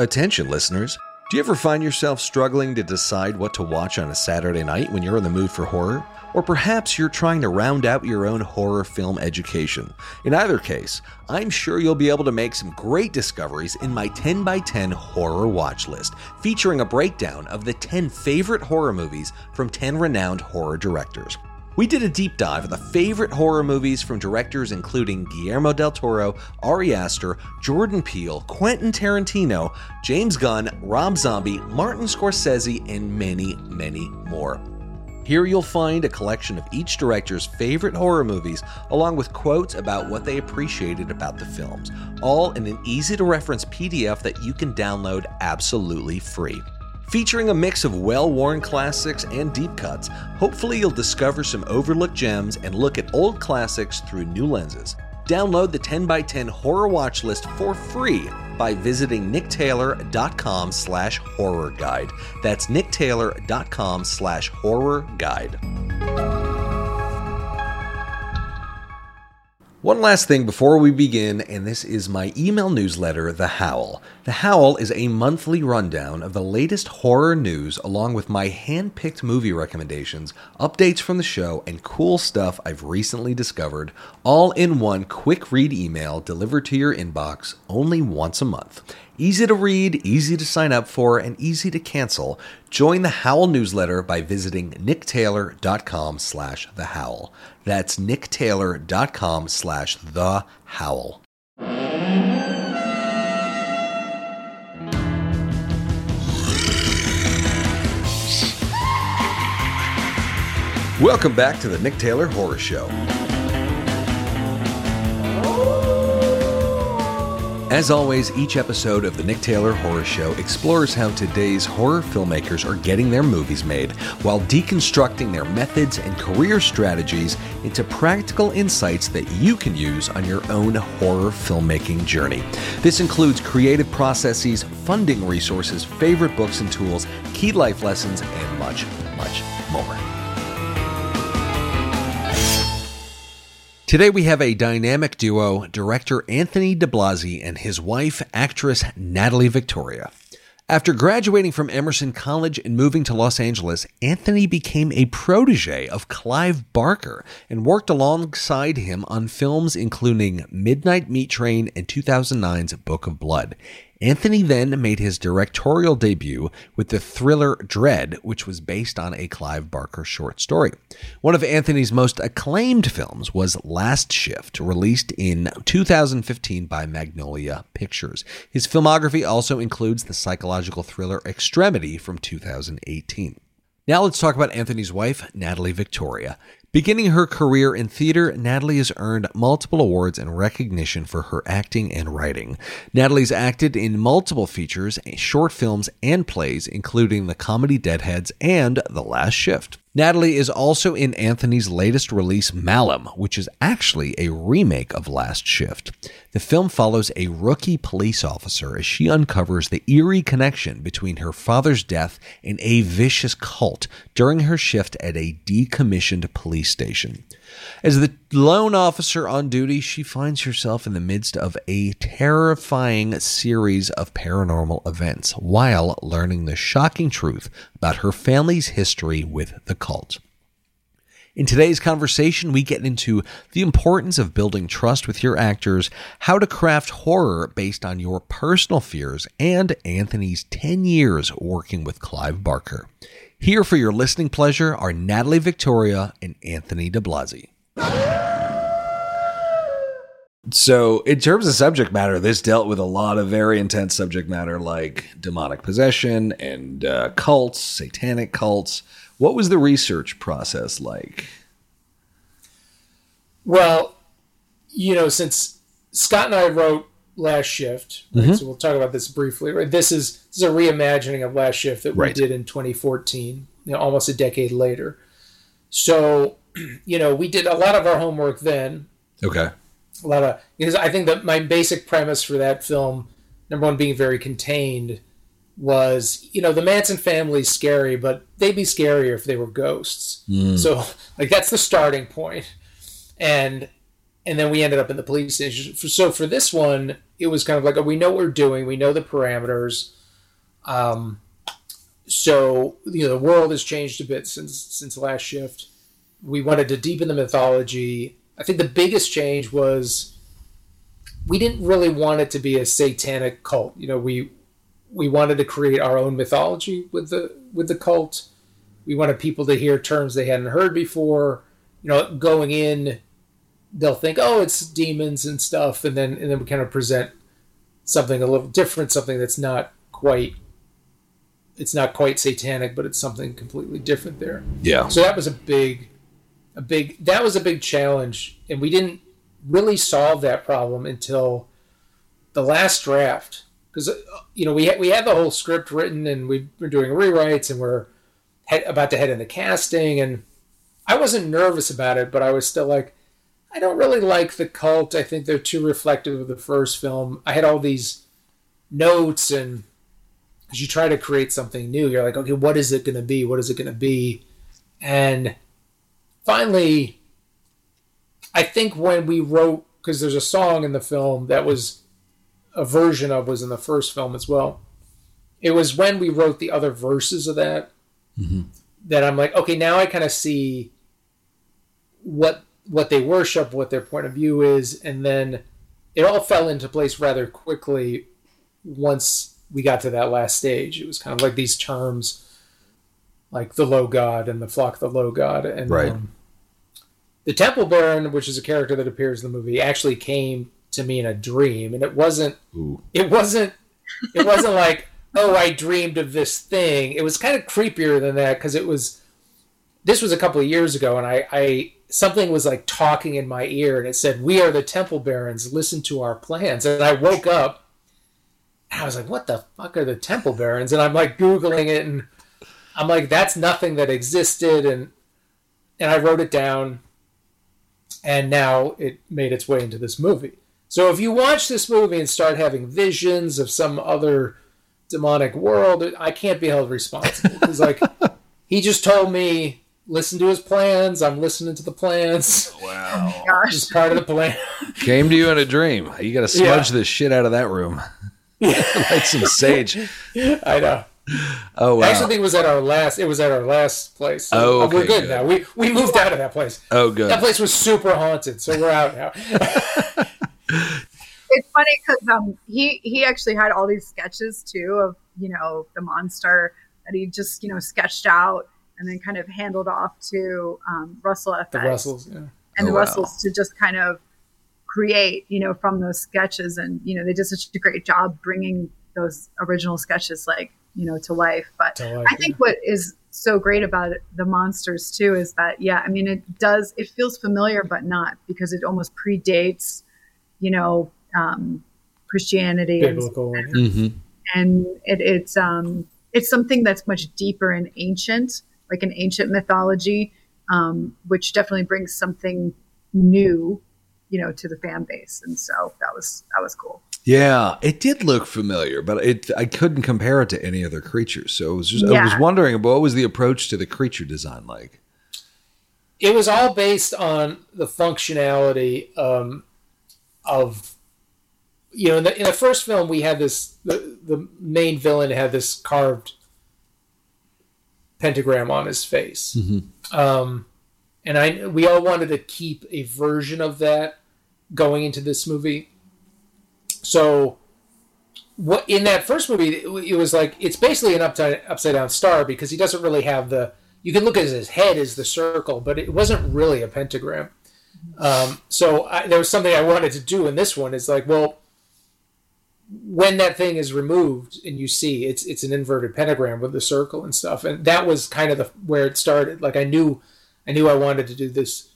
Attention, listeners. Do you ever find yourself struggling to decide what to watch on a Saturday night when you're in the mood for horror? Or perhaps you're trying to round out your own horror film education. In either case, I'm sure you'll be able to make some great discoveries in my 10 by 10 horror watch list, featuring a breakdown of the 10 favorite horror movies from 10 renowned horror directors. We did a deep dive of the favorite horror movies from directors including Guillermo del Toro, Ari Aster, Jordan Peele, Quentin Tarantino, James Gunn, Rob Zombie, Martin Scorsese, and many, many more. Here you'll find a collection of each director's favorite horror movies, along with quotes about what they appreciated about the films, all in an easy to reference PDF that you can download absolutely free. Featuring a mix of well worn classics and deep cuts, hopefully you'll discover some overlooked gems and look at old classics through new lenses. Download the 10x10 horror watch list for free by visiting nicktaylor.com slash horror guide. That's nicktaylor.com slash horror guide. One last thing before we begin, and this is my email newsletter, The Howl. The Howl is a monthly rundown of the latest horror news, along with my hand picked movie recommendations, updates from the show, and cool stuff I've recently discovered, all in one quick read email delivered to your inbox only once a month. Easy to read, easy to sign up for, and easy to cancel. Join the Howl newsletter by visiting nicktaylor.com slash the howl. That's nicktaylor.com slash the howl. Welcome back to the Nick Taylor Horror Show. As always, each episode of the Nick Taylor Horror Show explores how today's horror filmmakers are getting their movies made while deconstructing their methods and career strategies into practical insights that you can use on your own horror filmmaking journey. This includes creative processes, funding resources, favorite books and tools, key life lessons, and much, much more. Today we have a dynamic duo, director Anthony DiBlasi and his wife, actress Natalie Victoria. After graduating from Emerson College and moving to Los Angeles, Anthony became a protege of Clive Barker and worked alongside him on films including Midnight Meat Train and 2009's Book of Blood. Anthony then made his directorial debut with the thriller Dread, which was based on a Clive Barker short story. One of Anthony's most acclaimed films was Last Shift, released in 2015 by Magnolia Pictures. His filmography also includes the psychological thriller Extremity from 2018. Now let's talk about Anthony's wife, Natalie Victoria. Beginning her career in theater, Natalie has earned multiple awards and recognition for her acting and writing. Natalie's acted in multiple features, short films, and plays, including the comedy Deadheads and The Last Shift. Natalie is also in Anthony's latest release, Malum, which is actually a remake of Last Shift. The film follows a rookie police officer as she uncovers the eerie connection between her father's death and a vicious cult during her shift at a decommissioned police station. As the lone officer on duty, she finds herself in the midst of a terrifying series of paranormal events while learning the shocking truth about her family's history with the cult. In today's conversation, we get into the importance of building trust with your actors, how to craft horror based on your personal fears, and Anthony's 10 years working with Clive Barker. Here for your listening pleasure are Natalie Victoria and Anthony DiBlasi. So, in terms of subject matter, this dealt with a lot of very intense subject matter like demonic possession and uh, cults, satanic cults. What was the research process like? Well, you know, since Scott and I wrote Last Shift, right, Mhm. so we'll talk about this briefly. Right, this is this is a reimagining of Last Shift that we Right. did in 2014, you know, almost a decade later. So, you know, we did a lot of our homework then. Okay. A lot of because I think that my basic premise for that film, number one, being very contained, was you know the Manson family's scary, but they'd be scarier if they were ghosts. So like that's the starting point, and and then we ended up in the police station. So for this one, it was kind of like, oh, we know what we're doing, we know the parameters. Um, so you know, the world has changed a bit since since last shift. We wanted to deepen the mythology. I think the biggest change was we didn't really want it to be a satanic cult. You know, we we wanted to create our own mythology with the with the cult. We wanted people to hear terms they hadn't heard before. You know, going in, they'll think, "Oh, it's demons and stuff," and then and then we kind of present something a little different, something that's not quite it's not quite satanic, but it's something completely different there. Yeah. So that was a big a big that was a big challenge and we didn't really solve that problem until the last draft because uh, you know we had, we had the whole script written and we were doing rewrites and we're head, about to head into casting and I wasn't nervous about it but I was still like I don't really like the cult I think they're too reflective of the first film I had all these notes and because you try to create something new you're like okay what is it going to be what is it going to be and finally I think when we wrote because there's a song in the film that was a version of was in the first film as well. It was when we wrote the other verses of that mm-hmm. that I'm like, okay, now I kind of see what what they worship, what their point of view is, and then it all fell into place rather quickly once we got to that last stage. It was kind of like these terms, like the low god and the flock, of the low god, and right. Um, the Temple Baron, which is a character that appears in the movie, actually came to me in a dream, and it wasn't. Ooh. It wasn't. It wasn't like, oh, I dreamed of this thing. It was kind of creepier than that because it was. This was a couple of years ago, and I, I something was like talking in my ear, and it said, "We are the Temple Barons. Listen to our plans." And I woke up, and I was like, "What the fuck are the Temple Barons?" And I'm like googling it, and I'm like, "That's nothing that existed," and and I wrote it down and now it made its way into this movie. So if you watch this movie and start having visions of some other demonic world, I can't be held responsible because like he just told me listen to his plans. I'm listening to the plans. Wow, oh just part of the plan. Came to you in a dream. You got to smudge yeah. the shit out of that room. Light some sage. I know. Oh wow! I actually think it was at our last. It was at our last place. So oh, okay, we're good, good, now. We we moved out of that place. Oh, good. That place was super haunted, so we're out now. it's funny because um he he actually had all these sketches too of you know the monster that he just you know sketched out and then kind of handled off to um, Russell FX. The Russells, yeah. And oh, the Russells wow. to just kind of create, you know, from those sketches. And, you know, they did such a great job bringing those original sketches like you know to life but to life, i think yeah. what is so great about it, the monsters too is that yeah i mean it does it feels familiar but not because it almost predates you know um, christianity Biblical, and, mm-hmm. and it, it's um it's something that's much deeper and ancient like an ancient mythology um, which definitely brings something new you know to the fan base and so that was that was cool yeah, it did look familiar, but it I couldn't compare it to any other creatures. So I was just yeah. I was wondering what was the approach to the creature design like? It was all based on the functionality um, of you know in the, in the, first film we had this the, the main villain had this carved pentagram on his face. Mm-hmm. Um, and I we all wanted to keep a version of that going into this movie so what in that first movie it was like it's basically an upside upside down star because he doesn't really have the you can look at his head as the circle but it wasn't really a pentagram um, so I, there was something i wanted to do in this one is like well when that thing is removed and you see it's it's an inverted pentagram with the circle and stuff. And that was kind of the where it started. Like i knew i knew i wanted to do this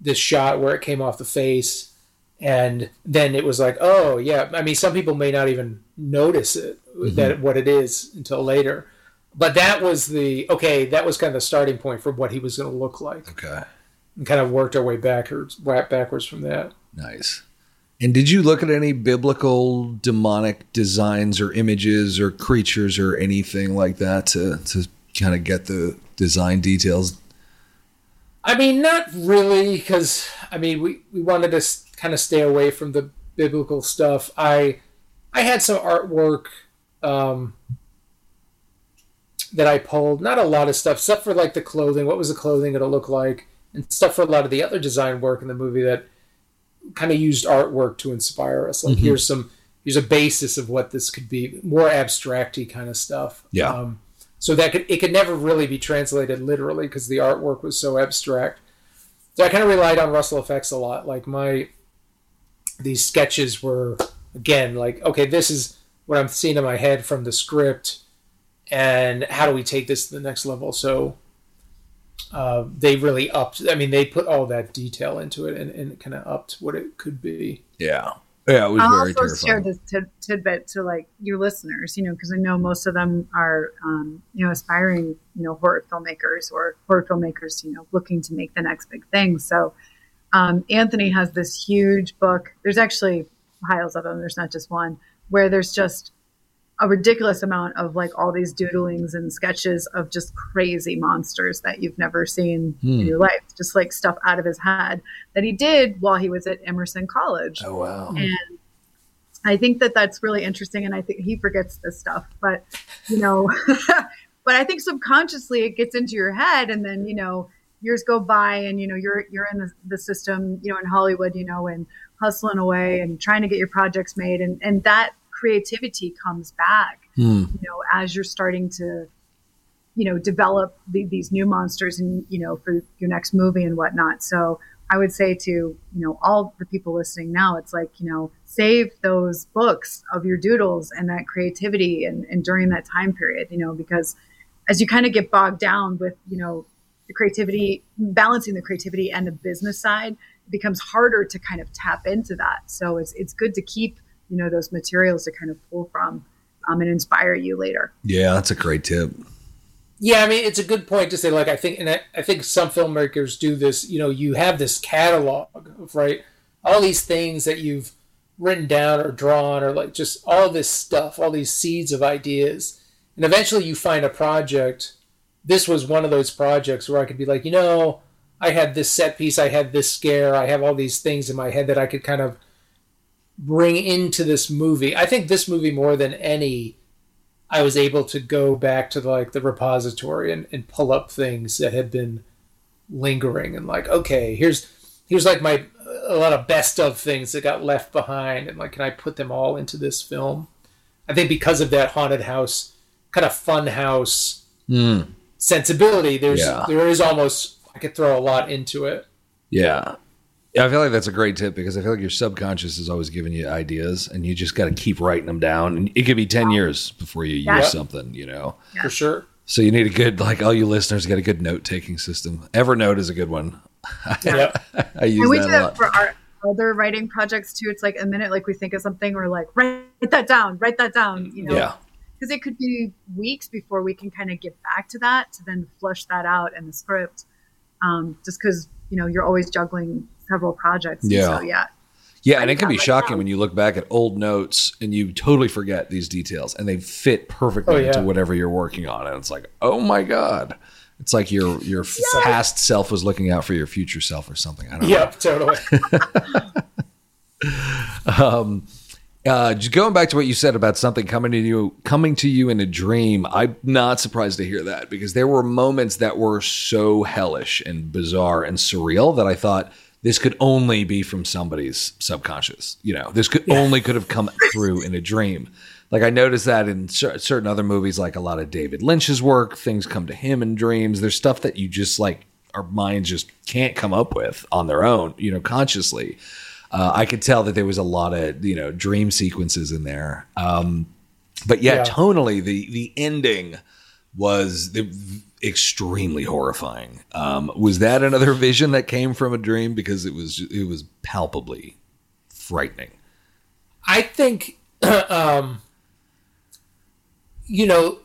this shot where it came off the face. And then it was like oh yeah. I mean some people may not even notice it mm-hmm. that what it is until later. But that was the okay that was kind of the starting point for what he was going to look like. Okay. And kind of worked our way backwards backwards from that. Nice and did you look at any biblical demonic designs or images or creatures or anything like that to to kind of get the design details i mean not really because i mean we we wanted to kind of stay away from the biblical stuff. I I had some artwork um, that I pulled. Not a lot of stuff, stuff for like the clothing. What was the clothing going to look like, and stuff for a lot of the other design work in the movie that kind of used artwork to inspire us. Like mm-hmm. here's some here's a basis of what this could be, more abstracty kind of stuff. Yeah. Um, so that could it could never really be translated literally because the artwork was so abstract. So I kind of relied on Russell effects a lot. Like my these sketches were again like okay, this is what I'm seeing in my head from the script, and how do we take this to the next level? So uh, they really upped. I mean, they put all that detail into it and, and kind of upped what it could be. Yeah. Yeah, it was I'll very also terrifying. share this tid- tidbit to like your listeners, you know, because I know most of them are, um, you know, aspiring, you know, horror filmmakers or horror filmmakers, you know, looking to make the next big thing. So, um, Anthony has this huge book. There's actually piles of them. There's not just one where there's just a ridiculous amount of like all these doodlings and sketches of just crazy monsters that you've never seen hmm. in your life, just like stuff out of his head that he did while he was at Emerson College. Oh wow! And I think that that's really interesting, and I think he forgets this stuff, but you know, but I think subconsciously it gets into your head, and then you know years go by, and you know you're you're in the, the system, you know, in Hollywood, you know, and hustling away and trying to get your projects made, and and that creativity comes back mm. you know as you're starting to you know develop the, these new monsters and you know for your next movie and whatnot so i would say to you know all the people listening now it's like you know save those books of your doodles and that creativity and, and during that time period you know because as you kind of get bogged down with you know the creativity balancing the creativity and the business side it becomes harder to kind of tap into that so it's it's good to keep you know those materials to kind of pull from um, and inspire you later. Yeah, that's a great tip. Yeah, I mean it's a good point to say. Like I think, and I, I think some filmmakers do this. You know, you have this catalog of right all these things that you've written down or drawn or like just all this stuff, all these seeds of ideas, and eventually you find a project. This was one of those projects where I could be like, you know, I had this set piece, I had this scare, I have all these things in my head that I could kind of bring into this movie. I think this movie more than any, I was able to go back to the, like the repository and, and pull up things that had been lingering and like, okay, here's here's like my a lot of best of things that got left behind and like can I put them all into this film? I think because of that haunted house kind of fun house mm. sensibility, there's yeah. there is almost I could throw a lot into it. Yeah. Yeah, I feel like that's a great tip because I feel like your subconscious is always giving you ideas, and you just got to keep writing them down. And it could be ten years before you yeah. use something, you know. Yeah. For sure. So you need a good, like all you listeners, get a good note taking system. Evernote is a good one. Yeah, I use and we that do that for our other writing projects too. It's like a minute, like we think of something, we're like, write that down, write that down. You know. Yeah. Because it could be weeks before we can kind of get back to that to then flush that out in the script. Um, just because you know you're always juggling several projects. Yeah. So, yeah. Yeah, and it can be shocking when you look back at old notes and you totally forget these details and they fit perfectly oh, yeah. into whatever you're working on. And it's like, oh my God. It's like your your past self was looking out for your future self or something. I don't know. yep, know. totally. um, uh, just going back to what you said about something coming to you coming to you in a dream, I'm not surprised to hear that because there were moments that were so hellish and bizarre and surreal that I thought – this could only be from somebody's subconscious. You know, this could yeah. only could have come through in a dream. Like I noticed that in certain other movies, like a lot of David Lynch's work, things come to him in dreams. There's stuff that you just like our minds just can't come up with on their own, you know, consciously. Uh, I could tell that there was a lot of you know dream sequences in there. Um, but yeah, yeah, tonally, the the ending was the extremely horrifying. Um, was that another vision that came from a dream? Because it was it was palpably frightening. I think, um, you know,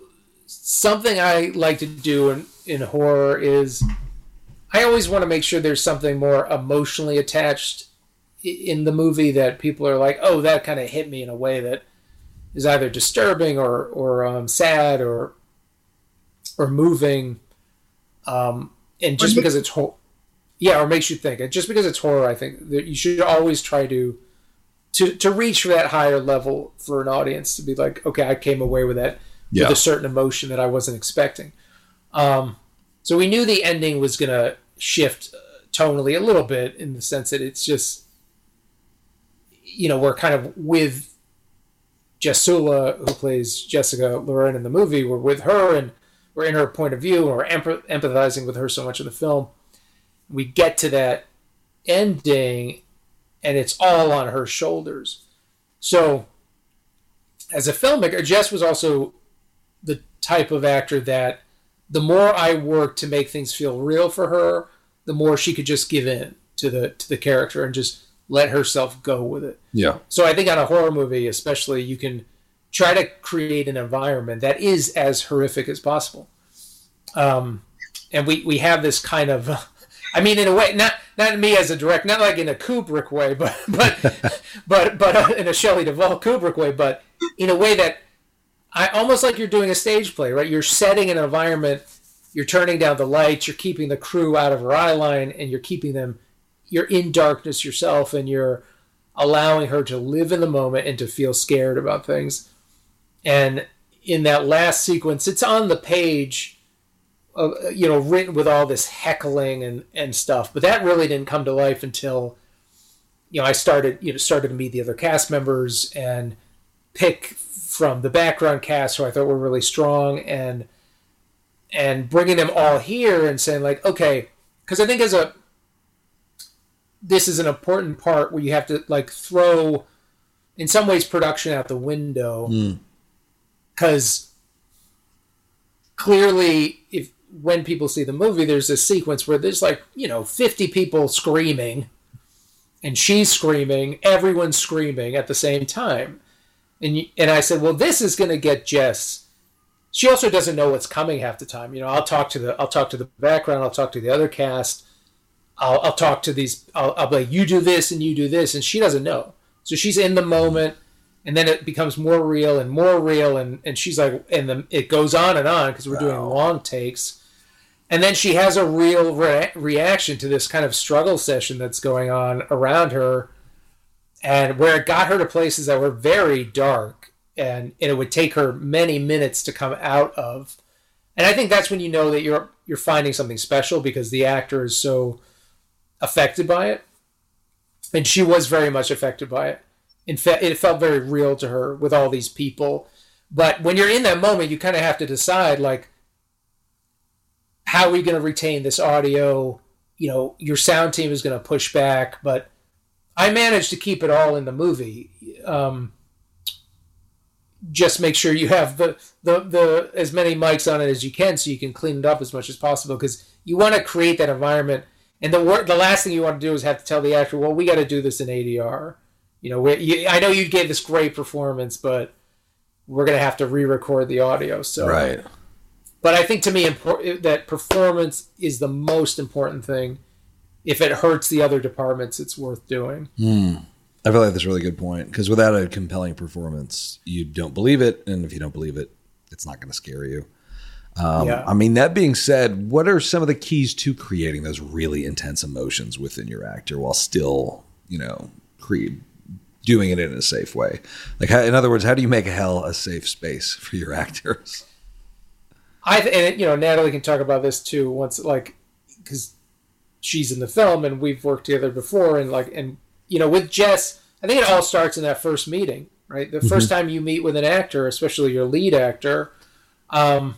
something I like to do in, in horror is I always want to make sure there's something more emotionally attached in the movie that people are like, oh, that kind of hit me in a way that is either disturbing or or um, sad or or moving, um, and just because it's horror, yeah, or makes you think. And just because it's horror, I think that you should always try to to to reach for that higher level for an audience to be like, okay, I came away with that yeah. with a certain emotion that I wasn't expecting. Um, so we knew the ending was going to shift uh, tonally a little bit in the sense that it's just, you know, we're kind of with Jess Sula, who plays Jessica Loren in the movie, we're with her and we're in her point of view and we're empathizing with her so much in the film. We get to that ending and it's all on her shoulders. So, as a filmmaker, Jess was also the type of actor that the more I worked to make things feel real for her, the more she could just give in to the to the character and just let herself go with it. Yeah. So I think on a horror movie, especially, you can try to create an environment that is as horrific as possible. Um, and we we have this kind of, I mean, in a way, not not me as a direct, not like in a Kubrick way, but but but but uh, in a Shelley Duvall Kubrick way, but in a way that I almost like you're doing a stage play, right? You're setting an environment, you're turning down the lights, you're keeping the crew out of her eye line, and you're keeping them, you're in darkness yourself, and you're allowing her to live in the moment and to feel scared about things. And in that last sequence, it's on the page, uh, you know, written with all this heckling and, and stuff, but that really didn't come to life until, you know, I started, you know, started to meet the other cast members and pick from the background cast who I thought were really strong and and bringing them all here and saying like okay because I think as a this is an important part where you have to like throw in some ways production out the window because clearly if when people see the movie there's a sequence where there's like you know 50 people screaming and she's screaming everyone's screaming at the same time and and I said, well, this is going to get Jess. She also doesn't know what's coming half the time. You know, I'll talk to the I'll talk to the background. I'll talk to the other cast. I'll, I'll talk to these. I'll, I'll be like, you do this and you do this, and she doesn't know. So she's in the moment, and then it becomes more real and more real, and and she's like, and the, it goes on and on because we're wow. doing long takes, and then she has a real re- reaction to this kind of struggle session that's going on around her. And where it got her to places that were very dark and, and it would take her many minutes to come out of. And i think that's when you know that you're you're finding something special because the actor is so affected by it. And she was very much affected by it in fact it felt very real to her with all these people but when you're in that moment you kind of have to decide like how are we going to retain this audio you know your sound team is going to push back but I managed to keep it all in the movie. Um, just make sure you have the, the the as many mics on it as you can, so you can clean it up as much as possible. Because you want to create that environment. And the wor- the last thing you want to do is have to tell the actor, "Well, we got to do this in ADR." You know, you, I know you gave this great performance, but we're going to have to re-record the audio. So right. But I think to me, impor- that performance is the most important thing if it hurts the other departments, it's worth doing. Mm. I feel like that's a really good point because without a compelling performance, you don't believe it, and if you don't believe it, it's not going to scare you. Um, yeah. I mean, that being said, what are some of the keys to creating those really intense emotions within your actor while still, you know, cre- doing it in a safe way? Like, how, in other words, how do you make hell a safe space for your actors? I and you know Natalie can talk about this too. Once like because she's in the film and we've worked together before and like and you know with Jess I think it all starts in that first meeting right the mm-hmm. first time you meet with an actor especially your lead actor um,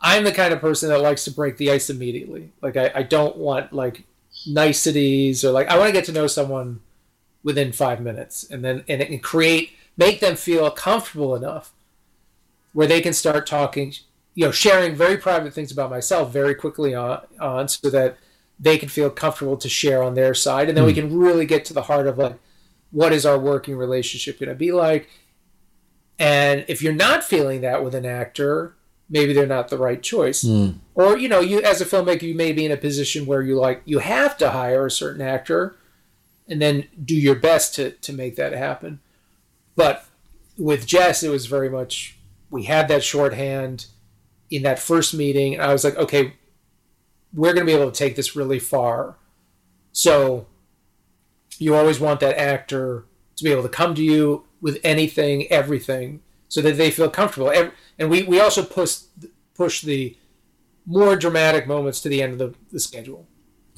I'm the kind of person that likes to break the ice immediately like I, I don't want like niceties or like I want to get to know someone within five minutes and then and, and create make them feel comfortable enough where they can start talking you know sharing very private things about myself very quickly on, on so that they can feel comfortable to share on their side and then mm. we hmm. can really get to the heart of like what is our working relationship going to be like and if you're not feeling that with an actor maybe they're not the right choice mm. or you know you as a filmmaker you may be in a position where you like you have to hire a certain actor and then do your best to to make that happen but with jess it was very much we had that shorthand in that first meeting i was like okay we're going to be able to take this really far. So you always want that actor to be able to come to you with anything, everything, so that they feel comfortable. And we, we also push push the more dramatic moments to the end of the, the schedule,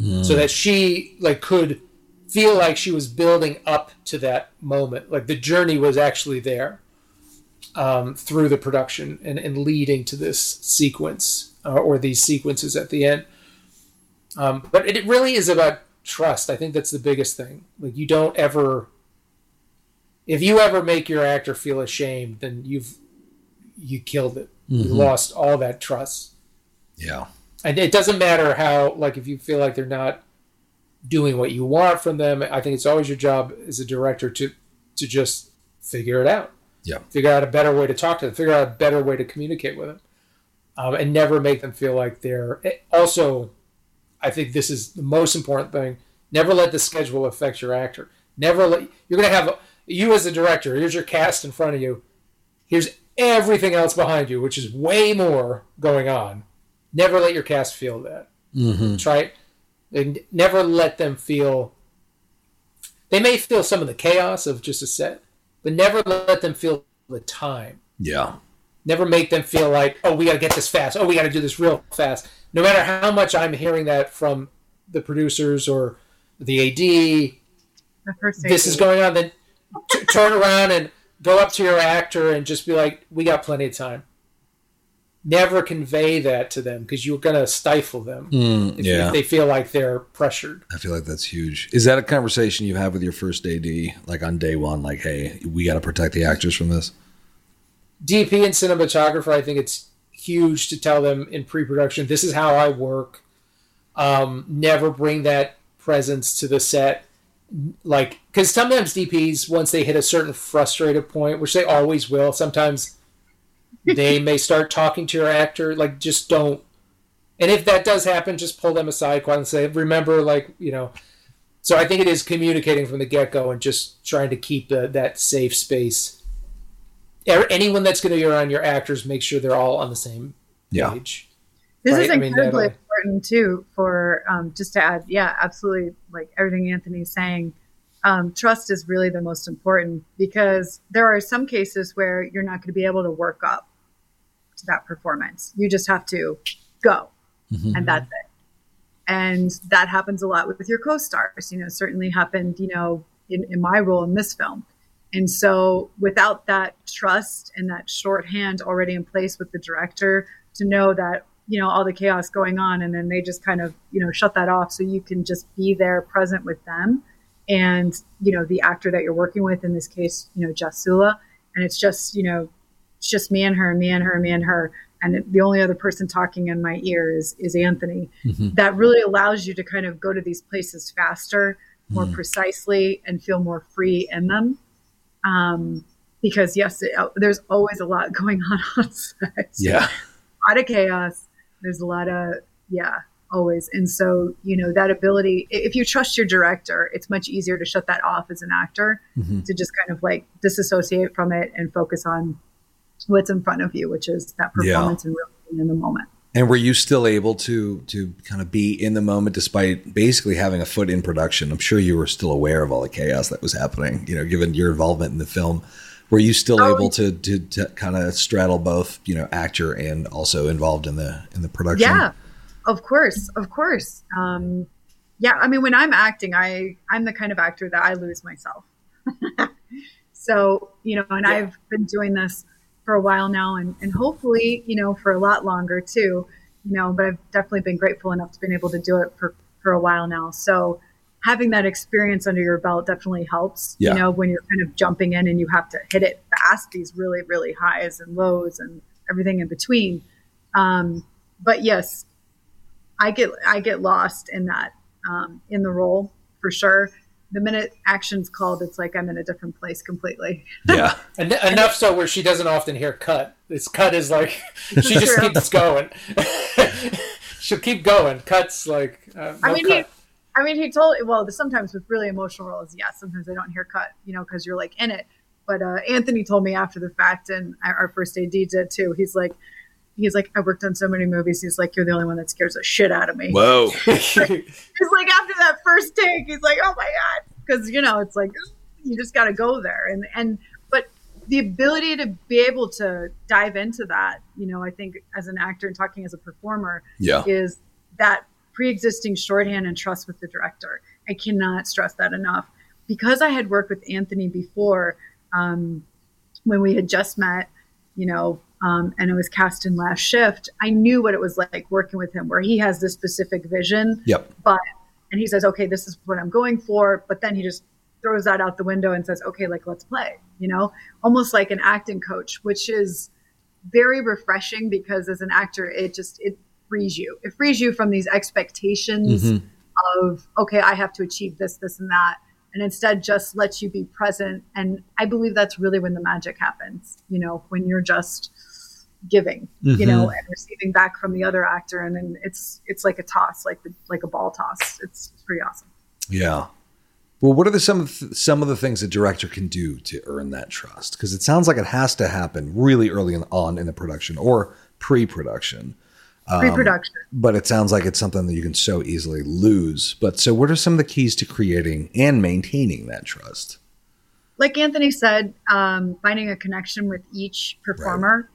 mm. so that she like could feel like she was building up to that moment, like the journey was actually there um, through the production and, and leading to this sequence uh, or these sequences at the end. Um, but it really is about trust. I think that's the biggest thing. Like you don't ever, if you ever make your actor feel ashamed, then you've you killed it. Mm-hmm. You lost all that trust. Yeah. And it doesn't matter how like if you feel like they're not doing what you want from them. I think it's always your job as a director to to just figure it out. Yeah. Figure out a better way to talk to them. Figure out a better way to communicate with them, um, and never make them feel like they're. Eh, also, I think this is the most important thing. Never let the schedule affect your actor. Never let you're going to have you as a director. Here's your cast in front of you. Here's everything else behind you, which is way more going on. Never let your cast feel that. Mm-hmm. Try and never let them feel. They may feel some of the chaos of just a set, but never let them feel the time. Yeah. Never make them feel like, oh, we got to get this fast. Oh, we got to do this real fast. No matter how much I'm hearing that from the producers or the AD, the this AD. is going on. Then t- turn around and go up to your actor and just be like, we got plenty of time. Never convey that to them because you're going to stifle them mm, if, yeah. if they feel like they're pressured. I feel like that's huge. Is that a conversation you have with your first AD, like on day one? Like, hey, we got to protect the actors from this. DP and cinematographer, I think it's huge to tell them in pre-production. This is how I work. Um, never bring that presence to the set, like because sometimes DPs once they hit a certain frustrated point, which they always will. Sometimes they may start talking to your actor like just don't. And if that does happen just pull them aside quietly and say remember like you know. So i think it is communicating from the get-go and just trying to keep the, that safe space. Anyone that's going to be around your actors make sure they're all on the same yeah. page. This right? is incredibly I mean, important too for um, just to add yeah absolutely like everything anthony's saying. Um, trust is really the most important because there are some cases where you're not going to be able to work up to that performance. You just have to go, mm-hmm. and that's it. And that happens a lot with your co-stars. You know, certainly happened. You know, in, in my role in this film. And so, without that trust and that shorthand already in place with the director to know that you know all the chaos going on, and then they just kind of you know shut that off, so you can just be there present with them, and you know the actor that you're working with in this case, you know Jess Sula, and it's just you know it's just me and her, me and her, me and her. And the only other person talking in my ear is, is Anthony. Mm-hmm. That really allows you to kind of go to these places faster, more mm precisely, and feel more free in them. Um, because yes, it, uh, there's always a lot going on on set. Yeah, a lot of chaos. There's a lot of yeah, always. And so you know that ability. If you trust your director, it's much easier to shut that off as an actor mm-hmm. to just kind of like disassociate from it and focus on what's in front of you, which is that performance yeah. and really in the moment. And were you still able to to kind of be in the moment despite basically having a foot in production? I'm sure you were still aware of all the chaos that was happening, you know, given your involvement in the film. Were you still oh, able to, to, to kind of straddle both, you know, actor and also involved in the in the production? Yeah, of course, of course. Um, yeah, I mean, when I'm acting, I I'm the kind of actor that I lose myself. so you know, and yeah. I've been doing this for a while now and, and hopefully, you know, for a lot longer too, you know, but I've definitely been grateful enough to been able to do it for, for a while now. So having that experience under your belt definitely helps, yeah. you know, when you're kind of jumping in and you have to hit it fast, these really, really highs and lows and everything in between. Um, but yes, I get, I get lost in that, um, in the role for sure the minute action's called, it's like I'm in a different place completely. Yeah. En- enough so where she doesn't often hear cut. This cut is like, she just keeps going. She'll keep going. Cuts like, uh, no I mean, cut. He, I mean, he told, well, sometimes with really emotional roles, yes, yeah, sometimes I don't hear cut, you know, because you're like in it. But uh, Anthony told me after the fact, and our first AD did too. He's like, he's like, I worked on so many movies. He's like, you're the only one that scares the shit out of me. Whoa. he's like, after that first take, he's like, oh my God. Cause you know, it's like, you just got to go there. And and but the ability to be able to dive into that, you know, I think as an actor and talking as a performer, yeah. is that pre-existing shorthand and trust with the director. I cannot stress that enough. Because I had worked with Anthony before, um, when we had just met, you know, um, and it was cast in Last Shift, I knew what it was like working with him, where he has this specific vision. Yep. But and he says, "Okay, this is what I'm going for," but then he just throws that out the window and says, "Okay, like let's play." You know, almost like an acting coach, which is very refreshing because as an actor, it just it frees you. It frees you from these expectations mm-hmm. of, "Okay, I have to achieve this, this, and that." And instead just lets you be present. And I believe that's really when the magic happens, you know, when you're just giving, mm-hmm. you know, and receiving back from the other actor. And then it's, it's like a toss, like the, like a ball toss. It's, it's pretty awesome. Yeah. Well, what are the, some of the, some of the things a director can do to earn that trust? Because it sounds like it has to happen really early on in the production or pre-production. Um, Pre-production. But it sounds like it's something that you can so easily lose. But so, what are some of the keys to creating and maintaining that trust? Like Anthony said, um, finding a connection with each performer. Right.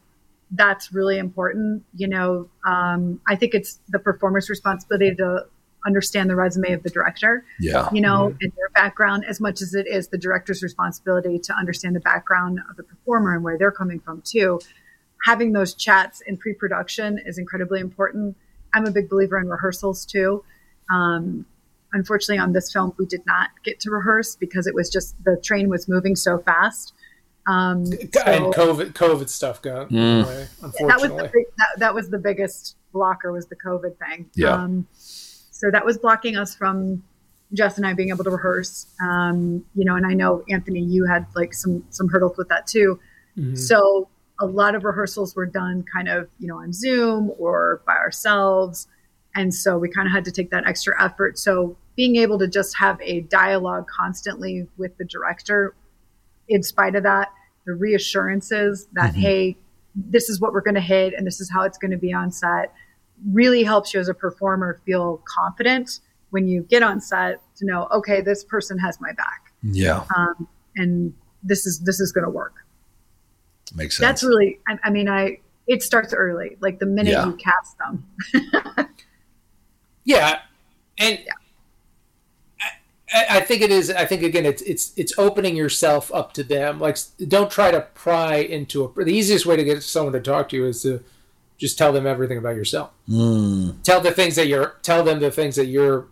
That's really important. You know, um, I think it's the performer's responsibility to understand the resume of the director. Yeah. You know, mm-hmm. and their background as much as it is the director's responsibility to understand the background of the performer and where they're coming from too having those chats in pre-production is incredibly important. I'm a big believer in rehearsals too. Um, unfortunately, on this film, we did not get to rehearse because it was just the train was moving so fast. Um, so, and COVID, COVID stuff got mm. away, unfortunately. That was, the, that, that, was the biggest blocker was the COVID thing. Yeah. Um, so that was blocking us from Jess and I being able to rehearse. Um, you know, and I know Anthony, you had like some some hurdles with that too. Mm-hmm. So a lot of rehearsals were done kind of, you know, on Zoom or by ourselves. And so we kind of had to take that extra effort. So being able to just have a dialogue constantly with the director, in spite of that, the reassurances that, mm-hmm. hey, this is what we're going to hit and this is how it's going to be on set really helps you as a performer feel confident when you get on set to know, okay, this person has my back. Yeah. Um, and this is this is going to work. Makes sense. That's really, I, I mean, I, it starts early, like the minute yeah. you cast them. yeah. And yeah. I, I, think it is, I think again, it's, it's, it's opening yourself up to them. Like, don't try to pry into a, the easiest way to get someone to talk to you is to just tell them everything about yourself. Mm. Tell the things that you're, tell them the things that you're,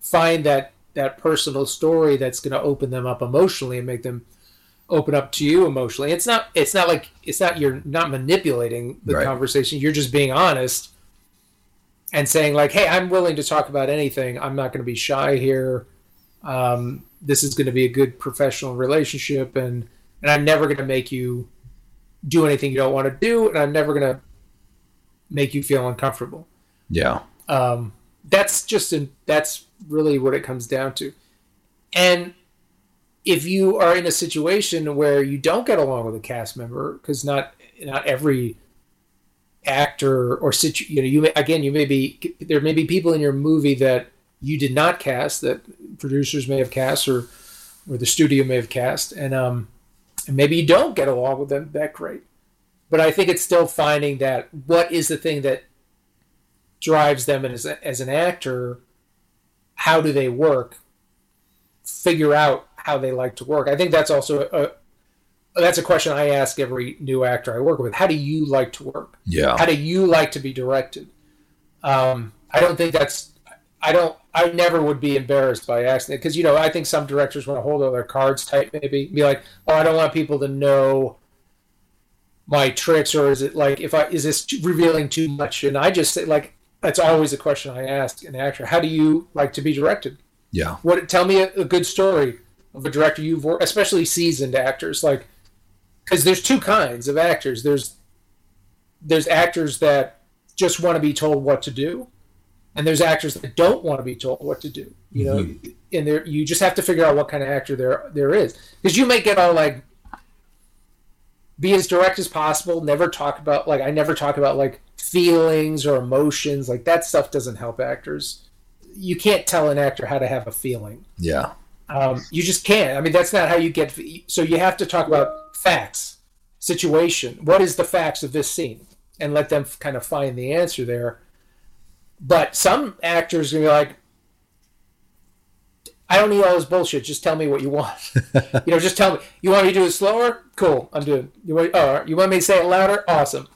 find that, that personal story that's going to open them up emotionally and make them open up to you emotionally. It's not it's not like it's not you're not manipulating the right. conversation. You're just being honest and saying like, "Hey, I'm willing to talk about anything. I'm not going to be shy here. Um, this is going to be a good professional relationship, and and I'm never going to make you do anything you don't want to do, and I'm never going to make you feel uncomfortable." Yeah. Um, that's just an, that's really what it comes down to, and if you are in a situation where you don't get along with a cast member, because not not every actor or situ, you know, you may, again, you may be there may be people in your movie that you did not cast that producers may have cast or or the studio may have cast, and um, and maybe you don't get along with them that great. But I think it's still finding that what is the thing that drives them as a, as an actor. How do they work? Figure out how they like to work. I think that's also a, that's a question I ask every new actor I work with. How do you like to work? Yeah. How do you like to be directed? Um, I don't think that's. I don't. I never would be embarrassed by asking it because you know I think some directors want to hold all their cards tight. Maybe be like, oh, I don't want people to know my tricks, or is it like if I is this revealing too much? And I just say like that's always a question I ask an actor. How do you like to be directed? Yeah. What? Tell me a, a good story of a director you've worked, especially seasoned actors, like because there's two kinds of actors. There's there's actors that just want to be told what to do, and there's actors that don't want to be told what to do. You know, mm-hmm. and there you just have to figure out what kind of actor there there is because you may get all like be as direct as possible. Never talk about like I never talk about like feelings or emotions. Like that stuff doesn't help actors. You can't tell an actor how to have a feeling. Yeah Um, you just can't. I mean, that's not how you get. So you have to talk about facts, situation. What is the facts of this scene, and let them kind of find the answer there. But some actors are gonna be like, I don't need all this bullshit. Just tell me what you want. you know, just tell me. You want me to do it slower? Cool, I'm doing. You want? Oh, you want me to say it louder? Awesome.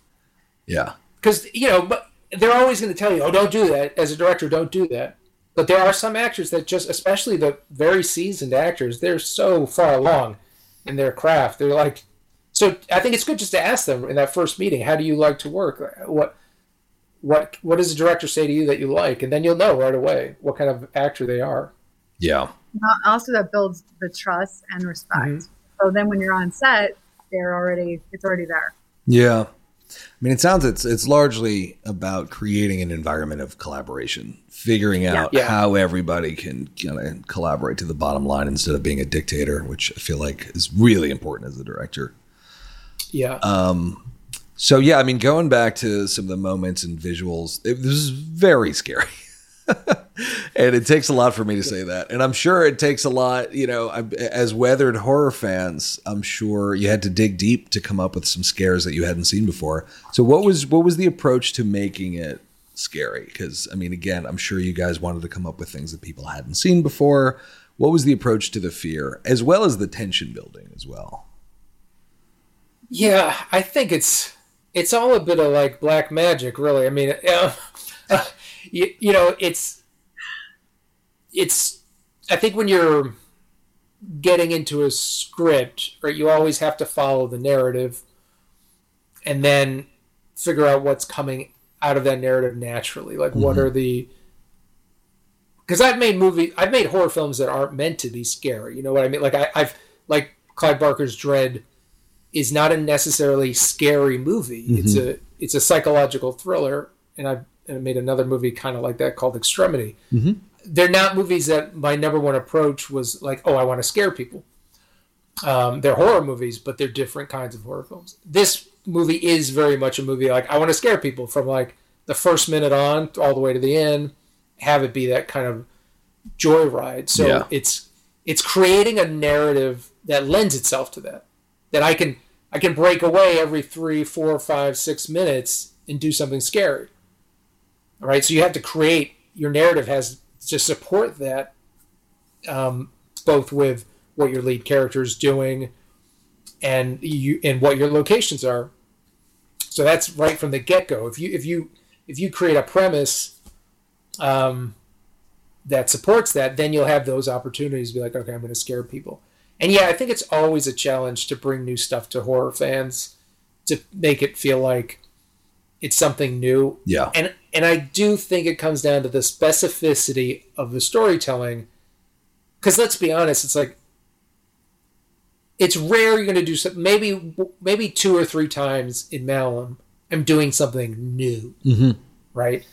Yeah. Because you know, but they're always going to tell you, "Oh, don't do that." As a director, don't do that. But there are some actors that just, especially the very seasoned actors, they're so far along in their craft. They're like, so I think it's good just to ask them in that first meeting, "How do you like to work? What?" What what does the director say to you that you like, and then you'll know right away what kind of actor they are. Yeah. Also, that builds the trust and respect. Mm-hmm. So then, when you're on set, they're already it's already there. Yeah. I mean, it sounds it's it's largely about creating an environment of collaboration, figuring out yeah. how everybody can kind of collaborate to the bottom line instead of being a dictator, which I feel like is really important as a director. Yeah. Um. So yeah, I mean, going back to some of the moments and visuals, it, this is very scary. And it takes a lot for me to say that. And I'm sure it takes a lot, you know, as weathered horror fans, I'm sure you had to dig deep to come up with some scares that you hadn't seen before. So what was what was the approach to making it scary? Cuz I mean again, I'm sure you guys wanted to come up with things that people hadn't seen before. What was the approach to the fear as well as the tension building as well? Yeah, I think it's it's all a bit of like black magic, really. I mean, you, you know, it's it's. I think when you're getting into a script, right, you always have to follow the narrative, and then figure out what's coming out of that narrative naturally. Like, mm-hmm. what are the because I've made movie, I've made horror films that aren't meant to be scary. You know what I mean? Like I, have like Clive Barker's Dread is not a necessarily scary movie. Mm-hmm. It's a it's a psychological thriller, and I've and it made another movie kind of like that called Extremity. Mm-hmm. They're not movies that my number one approach was like, oh, I want to scare people. Um, they're horror movies, but they're different kinds of horror films. This movie is very much a movie like I want to scare people from like the first minute on all the way to the end. Have it be that kind of joyride. So yeah. it's it's creating a narrative that lends itself to that. That I can I can break away every three, four, five, six minutes and do something scary. Right, so you have to create your narrative has to support that, um, both with what your lead character is doing, and you and what your locations are. So that's right from the get go. If you if you if you create a premise um, that supports that, then you'll have those opportunities to be like, okay, I'm going to scare people. And yeah, I think it's always a challenge to bring new stuff to horror fans to make it feel like it's something new. Yeah. And and I do think it comes down to the specificity of the storytelling. Because let's be honest, it's like it's rare you're going to do something. Maybe maybe two or three times in Malum, I'm doing something new, mm-hmm. right?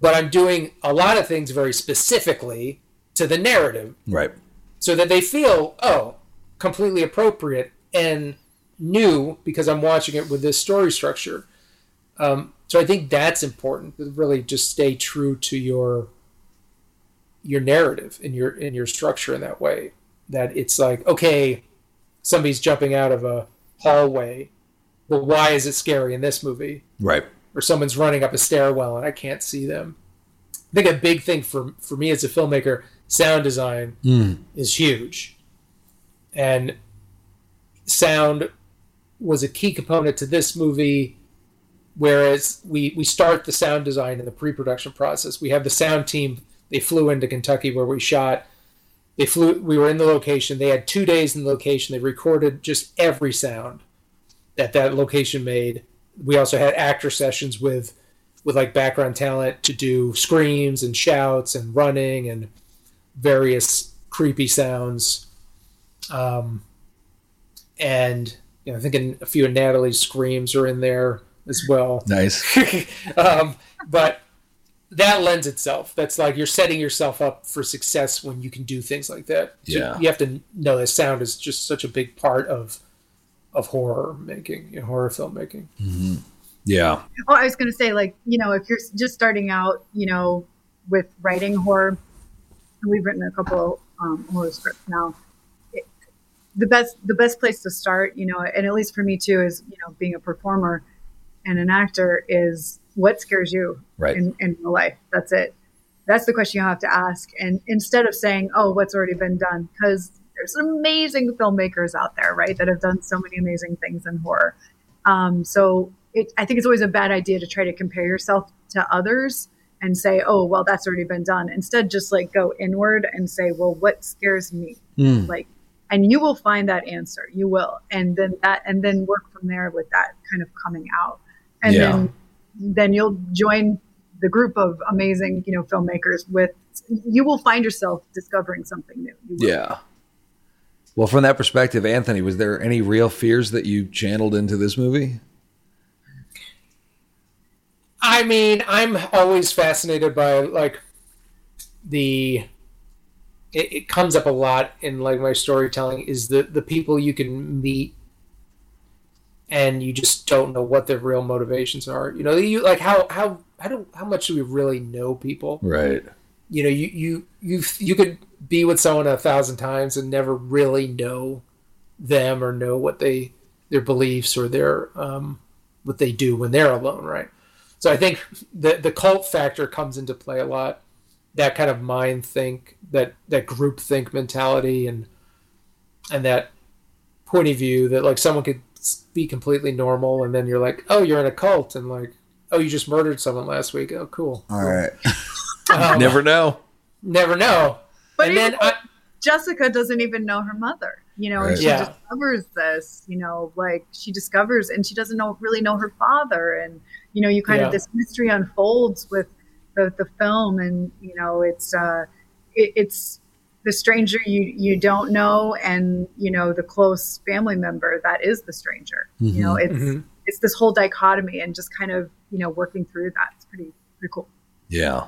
But I'm doing a lot of things very specifically to the narrative, right? So that they feel oh completely appropriate and new because I'm watching it with this story structure. Um, so I think that's important to really just stay true to your your narrative and your in your structure in that way. That it's like, okay, somebody's jumping out of a hallway. Well, why is it scary in this movie? Right. Or someone's running up a stairwell and I can't see them. I think a big thing for for me as a filmmaker, sound design mm. is huge. And sound was a key component to this movie Whereas we we start the sound design in the pre-production process. We have the sound team. They flew into Kentucky where we shot. They flew. We were in the location. They had two days in the location. They recorded just every sound that that location made. We also had actor sessions with with like background talent to do screams and shouts and running and various creepy sounds. Um, and you know, I think a few of Natalie's screams are in there as well. Nice. um, but that lends itself. That's like you're setting yourself up for success when you can do things like that. So yeah. You have to know that sound is just such a big part of of horror making, you know, horror filmmaking. Mm-hmm. Yeah. Oh, I was going to say, like, you know, if you're just starting out, you know, with writing horror, we've written a couple um, horror scripts now. It, the best the best place to start, you know, and at least for me too, is you know being a performer and an actor is what scares you right. in, in real life. That's it. That's the question you have to ask. And instead of saying, "Oh, what's already been done," because there's amazing filmmakers out there, right, that have done so many amazing things in horror. Um, so it, I think it's always a bad idea to try to compare yourself to others and say, oh, well, that's already been done. Instead, just like go inward and say, well, what scares me? Mm. Like, and you will find that answer. You will, and then that, and then work from there with that kind of coming out, and yeah. then then you'll join the group of amazing, you know, filmmakers. With you will find yourself discovering something new. Yeah. Well, from that perspective, Anthony, was there any real fears that you channeled into this movie? I mean, I'm always fascinated by like the it, it, comes up a lot in like my storytelling is the the people you can meet and you just don't know what their real motivations are. You know, you like how how how do how much do we really know people? Right. You know, you you you you could be with someone a thousand times and never really know them or know what they their beliefs or their um what they do when they're alone, right? So I think the the cult factor comes into play a lot. That kind of mind think, that that group think mentality, and and that point of view that like someone could be completely normal, and then you're like, oh, you're in a cult, and like, oh, you just murdered someone last week. Oh, cool. All right. um, never know. Never know. But and then I, Jessica doesn't even know her mother you know, right. and she yeah. discovers this, you know, like she discovers and she doesn't know really know her father. And, you know, you kind yeah. of this mystery unfolds with the, the film and, you know, it's, uh, it, it's the stranger you, you don't know. And, you know, the close family member that is the stranger, mm-hmm. you know, it's, mm-hmm. it's this whole dichotomy and just kind of, you know, working through that. It's pretty, pretty cool. Yeah.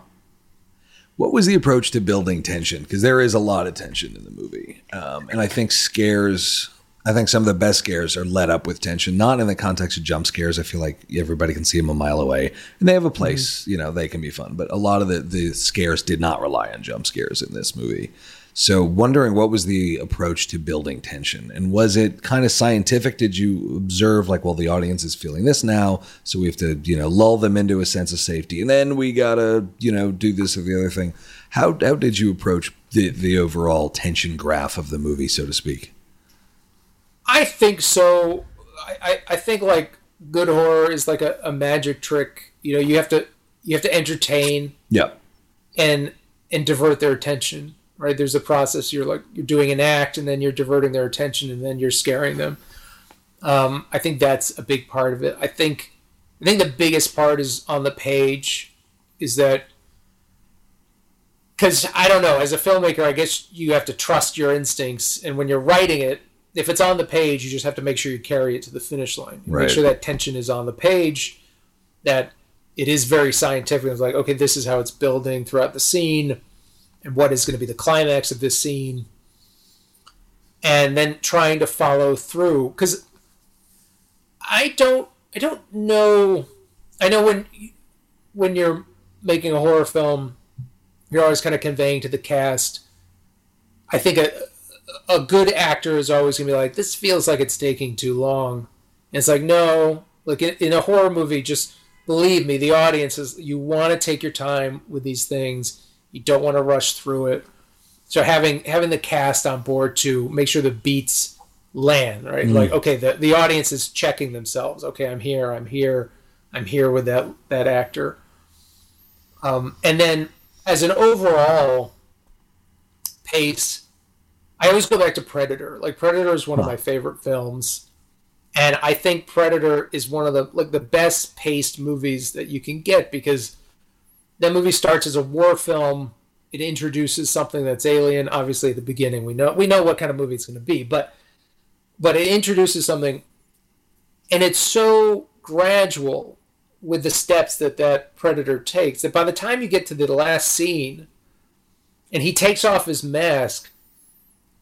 What was the approach to building tension? Because there is a lot of tension in the movie, um, and I think scares. I think some of the best scares are led up with tension, not in the context of jump scares. I feel like everybody can see them a mile away, and they have a place. Mm-hmm. You know, they can be fun, but a lot of the the scares did not rely on jump scares in this movie. So, wondering what was the approach to building tension, and was it kind of scientific? Did you observe like, well, the audience is feeling this now, so we have to, you know, lull them into a sense of safety, and then we gotta, you know, do this or the other thing. How how did you approach the the overall tension graph of the movie, so to speak? I think so. I I, I think like good horror is like a, a magic trick. You know, you have to you have to entertain. Yeah. And and divert their attention right? There's a process. You're like you're doing an act, and then you're diverting their attention, and then you're scaring them. Um, I think that's a big part of it. I think I think the biggest part is on the page, is that because I don't know, as a filmmaker, I guess you have to trust your instincts, and when you're writing it, if it's on the page, you just have to make sure you carry it to the finish line. Right. Make sure that tension is on the page, that it is very scientific. It's like, okay, this is how it's building throughout the scene and what is going to be the climax of this scene and then trying to follow through because i don't i don't know i know when when you're making a horror film you're always kind of conveying to the cast. I think a a good actor is always going to be like this feels like it's taking too long. And it's like no like in, in a horror movie just believe me the audience is you want to take your time with these things you don't want to rush through it. So having having the cast on board to make sure the beats land, right? Mm. Like okay, the the audience is checking themselves. Okay, I'm here. I'm here. I'm here with that that actor. Um, and then as an overall pace, I always go back to Predator. Like Predator is one of my favorite films, and I think Predator is one of the like the best paced movies that you can get because that movie starts as a war film. It introduces something that's alien. Obviously, at the beginning, we know we know what kind of movie it's going to be, but but it introduces something, and it's so gradual with the steps that that predator takes that by the time you get to the last scene, and he takes off his mask,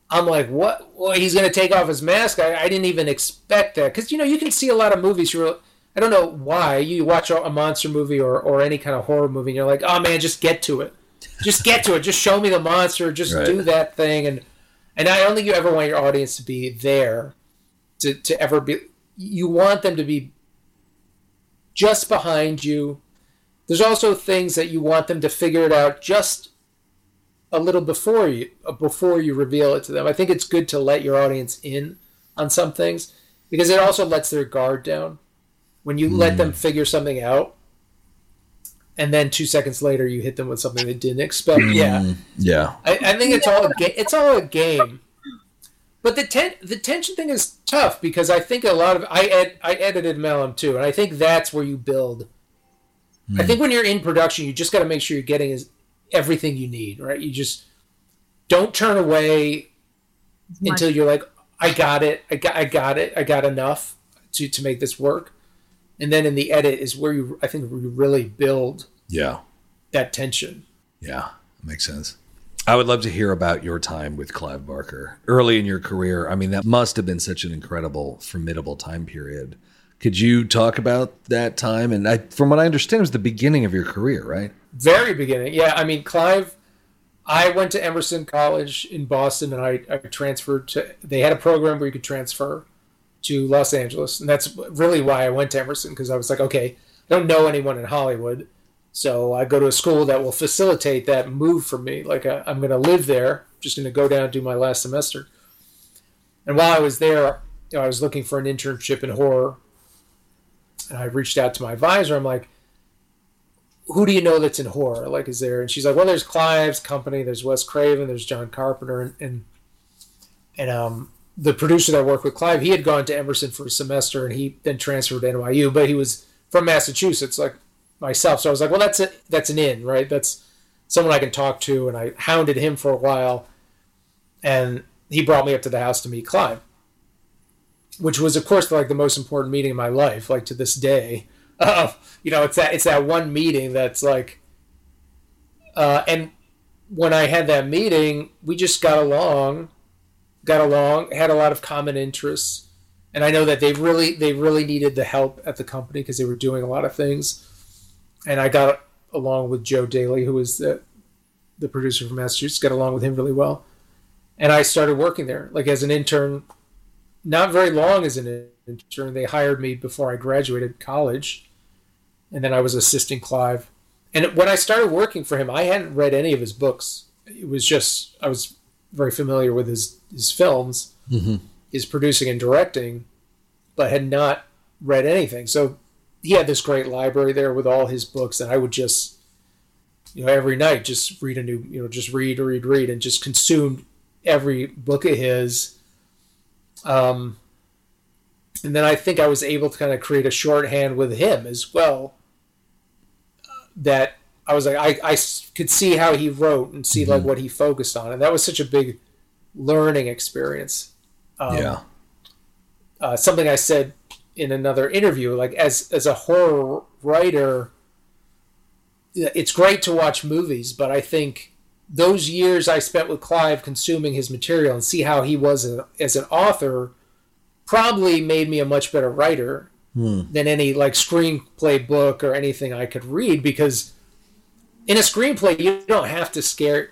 I'm like, what? Well, he's going to take off his mask. I, I didn't even expect that because you know you can see a lot of movies. You're I don't know why you watch a monster movie or, or any kind of horror movie and you're like, oh man, just get to it. just get to it. Just show me the monster. Just right. do that thing. And and I don't think you ever want your audience to be there to to ever be. You want them to be just behind you. There's also things that you want them to figure it out just a little before you before you reveal it to them. I think it's good to let your audience in on some things because it also lets their guard down. When you mm. let them hmm. figure something out, and then two seconds later you hit them with something they didn't expect. Mm. Yeah, yeah. I, I, think it's all a ga- it's all a game. But the ten- the tension thing is tough because I think a lot of I ed- I edited Malum too, and I think that's where you build. Mm. I think when you're in production, you just got to make sure you're getting is everything you need, right? You just don't turn away until you're like, I got it, I got, I got it, I got enough to to make this work. And then in the edit is where you, I think, you really build, yeah, that tension. Yeah, makes sense. I would love to hear about your time with Clive Barker early in your career. I mean, that must have been such an incredible, formidable time period. Could you talk about that time? And I, from what I understand, it was the beginning of your career, right? Very beginning. Yeah. I mean, Clive, I went to Emerson College in Boston and I, I transferred to, they had a program where you could transfer to Los Angeles. And that's really why I went to Emerson because I was like, okay, I don't know anyone in Hollywood. So I go to a school that will facilitate that move for me. Like I, am going to live there, just going to go down and do my last semester. And while I was there, you know, I was looking for an internship in horror. And I reached out to my advisor. I'm like, who do you know that's in horror? Like, is there? And she's like, well, there's Clive's company, there's Wes Craven, there's John Carpenter, and and, and um, the producer that worked with Clive, he had gone to Emerson for a semester, and he then transferred to NYU, but he was from Massachusetts, like myself. So I was like, well, that's a, that's an in, right? That's someone I can talk to, and I hounded him for a while, and he brought me up to the house to meet Clive, which was, of course, like the most important meeting in my life, like to this day. Uh, you know, it's that it's that one meeting that's like, uh, and when I had that meeting, we just got along, got along, had a lot of common interests, and I know that they really they really needed the help at the company because they were doing a lot of things, and I got along with Joe Daly, who was the the producer from Massachusetts, got along with him really well, and I started working there like as an intern. Not very long as an intern. They hired me before I graduated college, and then I was assisting Clive. And when I started working for him, I hadn't read any of his books. It was just I was very familiar with his his films, mm-hmm. his producing and directing, but had not read anything. So he had this great library there with all his books, and I would just, you know, every night just read a new, you know, just read, read, read, and just consumed every book of his. Um, and then I think I was able to kind of create a shorthand with him as well. That I was like, I, I could see how he wrote and see mm-hmm. like what he focused on, and that was such a big learning experience. Um, yeah. Uh, something I said in another interview, like as as a horror writer, it's great to watch movies, but I think those years I spent with Clive consuming his material and see how he was as an author probably made me a much better writer hmm. than any like screenplay book or anything I could read because in a screenplay you don't have to scare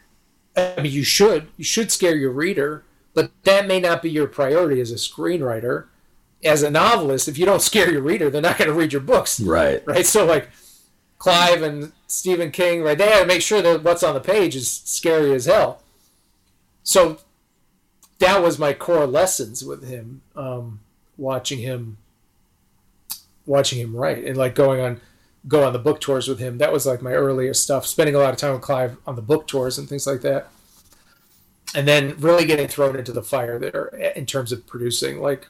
I mean you should you should scare your reader but that may not be your priority as a screenwriter. As a novelist if you don't scare your reader they're not going to read your books. Right. Right so like Clive and Stephen King right they had to make sure that what's on the page is scary as hell. So that was my core lessons with him um, watching him watching him write and like going on go on the book tours with him. That was like my earliest stuff, spending a lot of time with Clive on the book tours and things like that. And then really getting thrown into the fire there in terms of producing. Like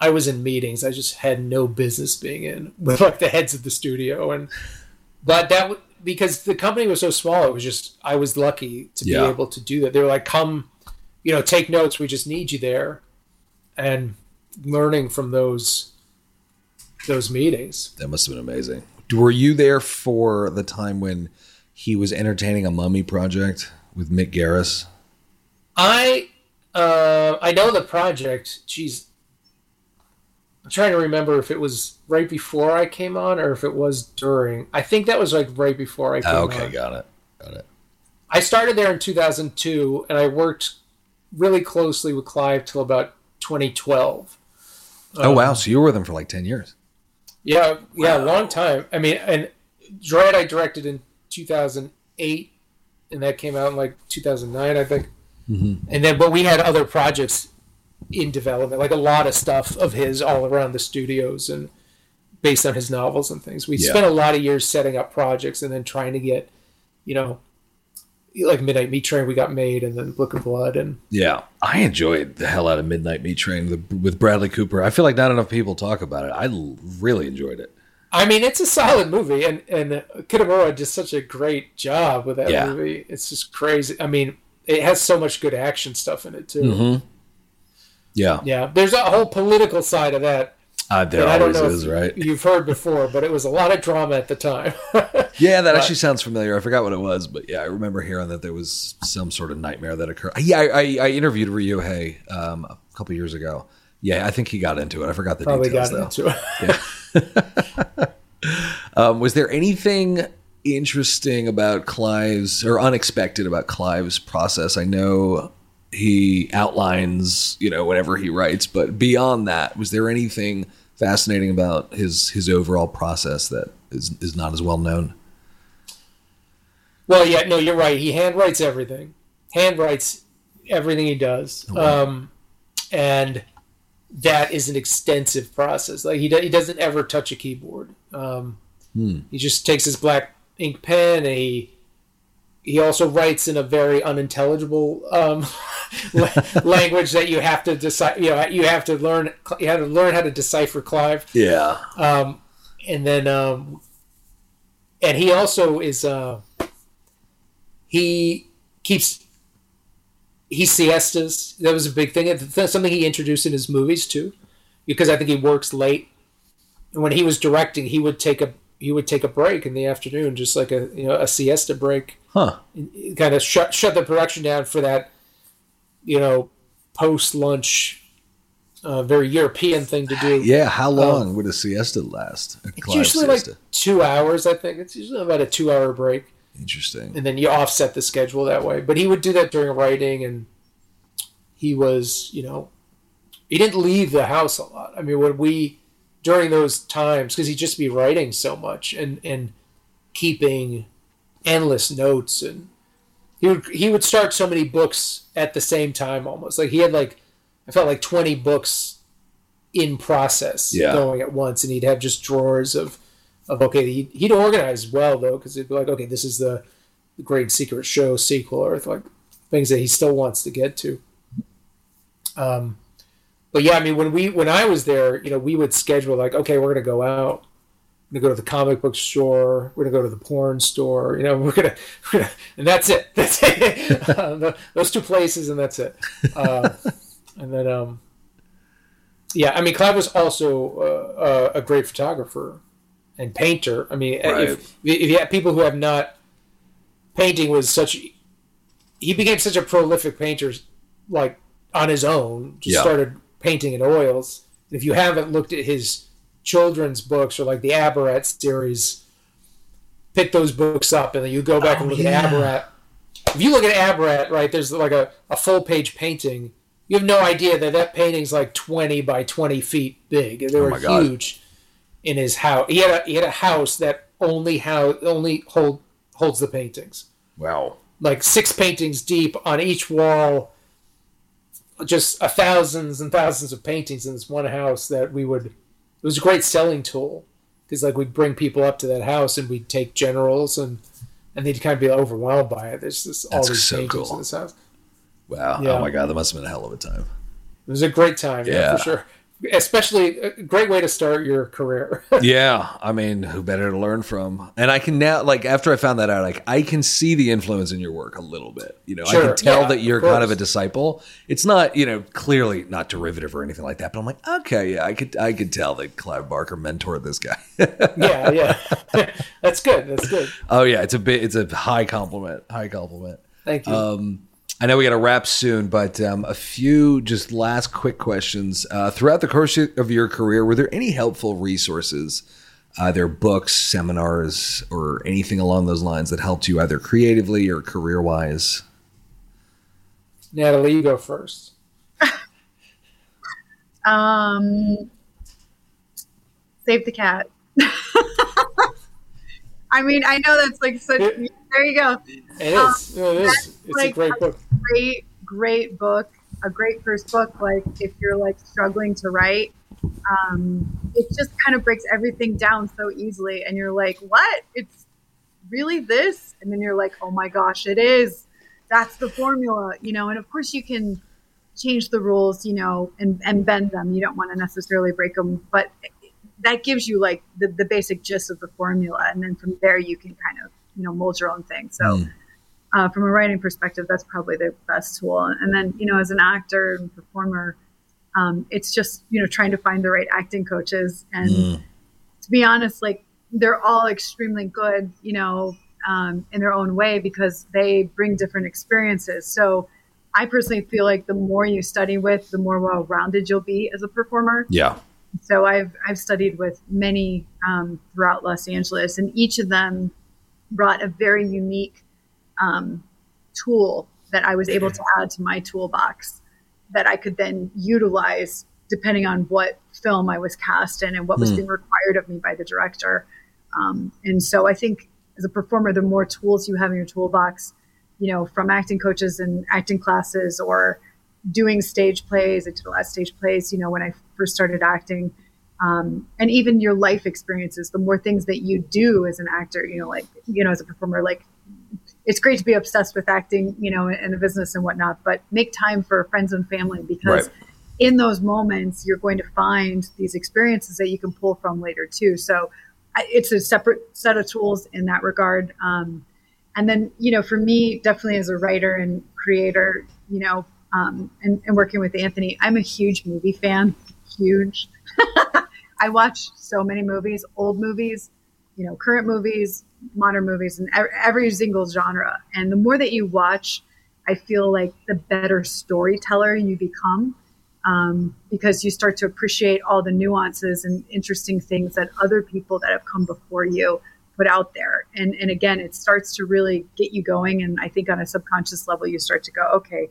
I was in meetings I just had no business being in with like the heads of the studio and but that because the company was so small it was just I was lucky to yeah. be able to do that. They were like come you know take notes we just need you there and learning from those those meetings. That must have been amazing. Were you there for the time when he was entertaining a mummy project with Mick Garris? I uh, I know the project. Jeez, I'm trying to remember if it was right before I came on or if it was during. I think that was like right before I came on. okay, on. got it, got it. I started there in 2002, and I worked really closely with Clive till about 2012. Oh um, wow! So you were with him for like 10 years. Yeah, yeah, wow. long time. I mean, and Dread I directed in 2008, and that came out in like 2009, I think. Mm-hmm. And then, but we had other projects in development, like a lot of stuff of his all around the studios and based on his novels and things. We yeah. spent a lot of years setting up projects and then trying to get, you know, like Midnight Meat Train we got made and then Book of Blood and yeah, I enjoyed the hell out of Midnight Meat Train with, Bradley Cooper. I feel like not enough people talk about it. I really enjoyed it. I mean, it's a solid movie, and and Kitamura did such a great job with that yeah. movie. It's just crazy. I mean, it has so much good action stuff in it too. Mm-hmm. Yeah, yeah. There's a whole political side of that. Uh, there always is, right? You've heard before, but it was a lot of drama at the time. yeah, that but, actually sounds familiar. I forgot what it was, but yeah, I remember hearing that there was some sort of nightmare that occurred. Yeah, I, I, I interviewed Ryuhei um, a couple years ago. Yeah, I think he got into it. I forgot the Probably details got though. Into it. Yeah. um, was there anything interesting about Clive's or unexpected about Clive's process? I know he outlines, you know, whatever he writes, but beyond that, was there anything fascinating about his his overall process that is is not as well known? Well, yeah, no, you're right. He handwrites everything. Handwrites everything he does. Oh, um, and that is an extensive process. Like he, do, he doesn't ever touch a keyboard. Um, hmm. He just takes his black ink pen and he he also writes in a very unintelligible um, language that you have to decide. You know, you have to learn. You have to learn how to decipher Clive. Yeah. Um, and then, um, and he also is. Uh, he keeps. He siestas. That was a big thing. That's something he introduced in his movies too, because I think he works late. And when he was directing, he would take a he would take a break in the afternoon, just like a you know a siesta break. Huh. Kind of shut shut the production down for that, you know, post lunch, uh, very European thing to do. Yeah. How um, long um, would a siesta last? A it's usually siesta? like two hours. I think it's usually about a two hour break. Interesting. And then you offset the schedule that way. But he would do that during writing, and he was, you know, he didn't leave the house a lot. I mean, when we during those times because he'd just be writing so much and and keeping endless notes and he would he would start so many books at the same time almost like he had like I felt like 20 books in process yeah. going at once and he'd have just drawers of of okay he'd, he'd organize well though because he'd be like okay this is the, great secret show sequel or like things that he still wants to get to um but yeah, I mean, when we when I was there, you know, we would schedule like, okay, we're gonna go out, we're gonna go to the comic book store, we're gonna go to the porn store, you know, we're gonna, we're gonna and that's it. That's it. uh, those two places, and that's it. Uh, and then, um, yeah, I mean, Clive was also uh, a great photographer and painter. I mean, right. if, if you have people who have not, painting was such, he became such a prolific painter, like on his own. Just yeah. started painting in oils. If you haven't looked at his children's books or like the Abarat series, pick those books up and then you go back oh, and look yeah. at Abarat. If you look at Abarat, right, there's like a, a full page painting. You have no idea that that painting's like 20 by 20 feet big. They oh were oh huge God. In his house. He had a, he had a house that only how only hold holds the paintings. Wow. Like six paintings deep on each wall just a thousands and thousands of paintings in this one house that we would. It was a great selling tool because like we'd bring people up to that house and we'd take generals and and they'd kind of be overwhelmed by it. There's this all these so paintings cool. in this house. Wow! Oh yeah. Oh my god, that must have been a hell of a time. It was a great time, yeah, yeah. for sure especially a great way to start your career. yeah, I mean, who better to learn from? And I can now, like, after I found that out, like, I can see the influence in your work a little bit. You know, sure. I can tell yeah, that you're kind of a disciple. It's not, you know, clearly not derivative or anything like that, but I'm like, okay, yeah, I could, I could tell that Clive Barker mentored this guy. yeah, yeah, that's good. That's good. Oh yeah, it's a bit, it's a high compliment. High compliment. Thank you. Um, I know we got to wrap soon, but um, a few just last quick questions. Uh, throughout the course of your career, were there any helpful resources either books, seminars, or anything along those lines that helped you either creatively or career wise? Natalie, you go first. um, save the cat. I mean, I know that's like such. It, there you go. It um, is. it is. It's like a great book. Great, great book. A great first book. Like if you're like struggling to write, um, it just kind of breaks everything down so easily, and you're like, "What? It's really this?" And then you're like, "Oh my gosh, it is." That's the formula, you know. And of course, you can change the rules, you know, and, and bend them. You don't want to necessarily break them, but that gives you like the, the basic gist of the formula. And then from there, you can kind of, you know, mold your own thing. So, mm. uh, from a writing perspective, that's probably the best tool. And then, you know, as an actor and performer, um, it's just, you know, trying to find the right acting coaches. And mm. to be honest, like they're all extremely good, you know, um, in their own way because they bring different experiences. So, I personally feel like the more you study with, the more well rounded you'll be as a performer. Yeah. So I've I've studied with many um, throughout Los Angeles, and each of them brought a very unique um, tool that I was able to add to my toolbox that I could then utilize depending on what film I was cast in and what was mm. being required of me by the director. Um, and so I think as a performer, the more tools you have in your toolbox, you know, from acting coaches and acting classes or doing stage plays. I did a lot of stage plays, you know, when I first started acting. Um, and even your life experiences, the more things that you do as an actor, you know, like, you know, as a performer, like it's great to be obsessed with acting, you know, in the business and whatnot, but make time for friends and family because right. in those moments, you're going to find these experiences that you can pull from later too. So it's a separate set of tools in that regard. Um, and then, you know, for me, definitely as a writer and creator, you know, um, and, and working with Anthony, I'm a huge movie fan, huge. I watch so many movies, old movies, you know, current movies, modern movies, and every single genre. And the more that you watch, I feel like the better storyteller you become um, because you start to appreciate all the nuances and interesting things that other people that have come before you put out there. And, and again, it starts to really get you going. And I think on a subconscious level, you start to go, okay,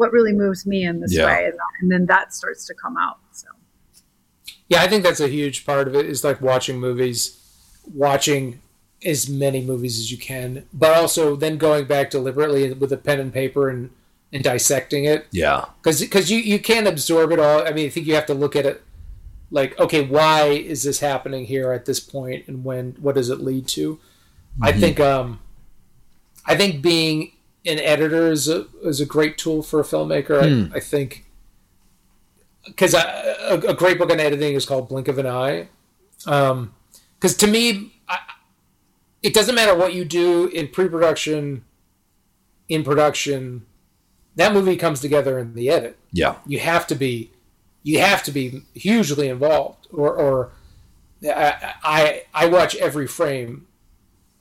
what really moves me in this yeah. way? And, and then that starts to come out. So, yeah, I think that's a huge part of it is like watching movies, watching as many movies as you can, but also then going back deliberately with a pen and paper and, and dissecting it. Yeah. Cause, cause you, you can't absorb it all. I mean, I think you have to look at it like okay why is this happening here at this point and when what does it lead to mm-hmm. i think um i think being an editor is a, is a great tool for a filmmaker. Mm. I, I, think because a, a, great book on editing is called blink of an eye. Um because to me I, it doesn't matter what you do in pre-production in production that movie comes together in the edit. Yeah. You have to be you have to be hugely involved or, or I, I, I watch every frame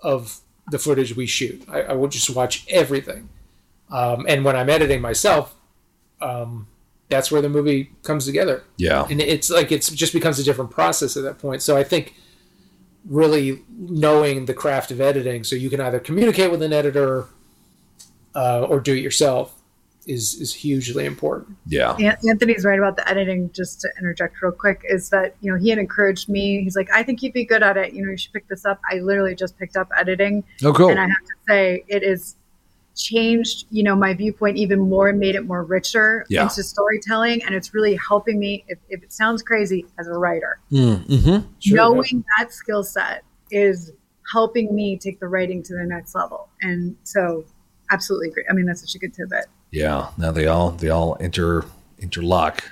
of the footage we shoot. I, I will just watch everything. Um, and when I'm editing myself um, that's where the movie comes together. Yeah. And it's like it just becomes a different process at that point. So I think really knowing the craft of editing so you can either communicate with an editor uh, or do it yourself is is hugely important. Yeah. Anthony's right about the editing. Just to interject real quick, is that you know he had encouraged me. He's like, I think you'd be good at it. You know, you should pick this up. I literally just picked up editing. Oh, cool. And I have to say, it is changed you know my viewpoint even more and made it more richer yeah. into storytelling and it's really helping me if, if it sounds crazy as a writer mm, mm-hmm. sure, knowing yeah. that skill set is helping me take the writing to the next level and so absolutely agree. i mean that's such a good tidbit yeah, now they all they all inter interlock.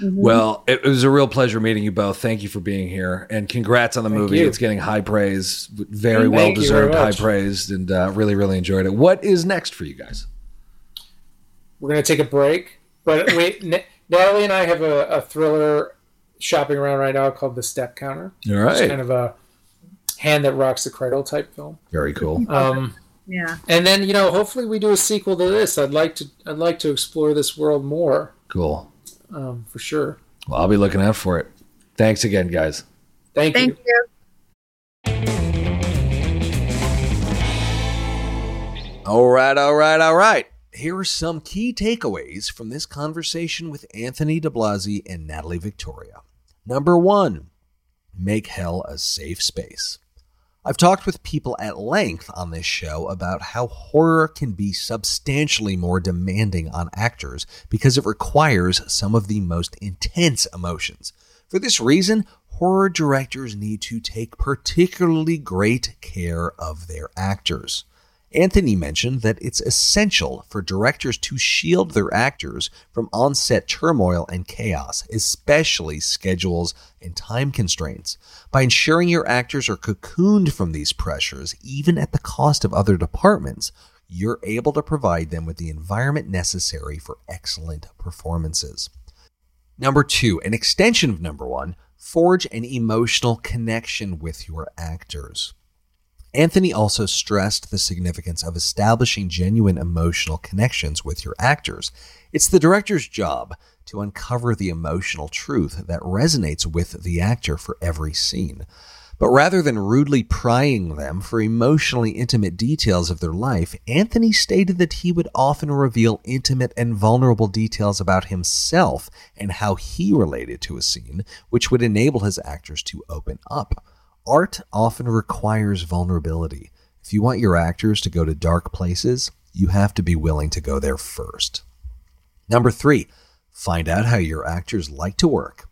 Mm-hmm. Well, it, was a real pleasure meeting you both. Thank you for being here, and congrats on the Thank movie. You. It's getting high praise, very well deserved high praise, and uh, really really enjoyed it. What is next for you guys? We're gonna take a break, but wait, Natalie and I have a, a, thriller shopping around right now called The Step Counter. All right, it's kind of a hand that rocks the cradle type film. Very cool. Um, yeah. And then you know, hopefully we do a sequel to this. I'd like to I'd like to explore this world more. Cool. Um, for sure. Well, I'll be looking out for it. Thanks again, guys. Thank, Thank you. you. All right, all right, all right. Here are some key takeaways from this conversation with Anthony DiBlasi and Natalie Victoria. Number one, make hell a safe space. I've talked with people at length on this show about how horror can be substantially more demanding on actors because it requires some of the most intense emotions. For this reason, horror directors need to take particularly great care of their actors. Anthony mentioned that it's essential for directors to shield their actors from on-set turmoil and chaos, especially schedules and time constraints. By ensuring your actors are cocooned from these pressures, even at the cost of other departments, you're able to provide them with the environment necessary for excellent performances. Number two, an extension of number one, forge an emotional connection with your actors. Anthony also stressed the significance of establishing genuine emotional connections with your actors. It's the director's job to uncover the emotional truth that resonates with the actor for every scene. But rather than rudely prying them for emotionally intimate details of their life, Anthony stated that he would often reveal intimate and vulnerable details about himself and how he related to a scene, which would enable his actors to open up. Art often requires vulnerability. If you want your actors to go to dark places, you have to be willing to go there first. Number three, find out how your actors like to work.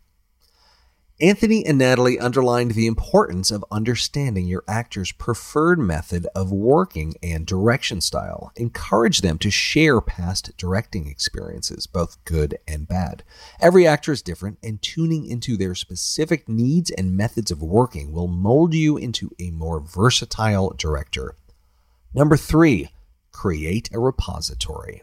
Anthony and Natalie underlined the importance of understanding your actor's preferred method of working and direction style. Encourage them to share past directing experiences, both good and bad. Every actor is different, and tuning into their specific needs and methods of working will mold you into a more versatile director. Number three, create a repository.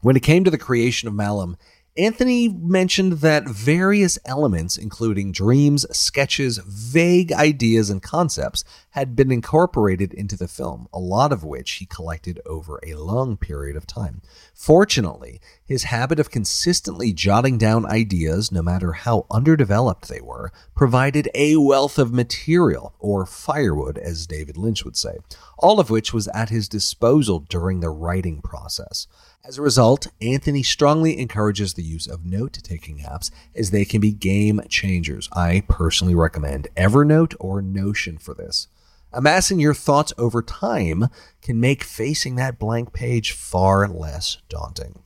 When it came to the creation of Malum, Anthony mentioned that various elements, including dreams, sketches, vague ideas, and concepts, had been incorporated into the film, a lot of which he collected over a long period of time. Fortunately, his habit of consistently jotting down ideas, no matter how underdeveloped they were, provided a wealth of material, or firewood, as David Lynch would say, all of which was at his disposal during the writing process. As a result, Anthony strongly encourages the use of note taking apps as they can be game changers. I personally recommend Evernote or Notion for this. Amassing your thoughts over time can make facing that blank page far less daunting.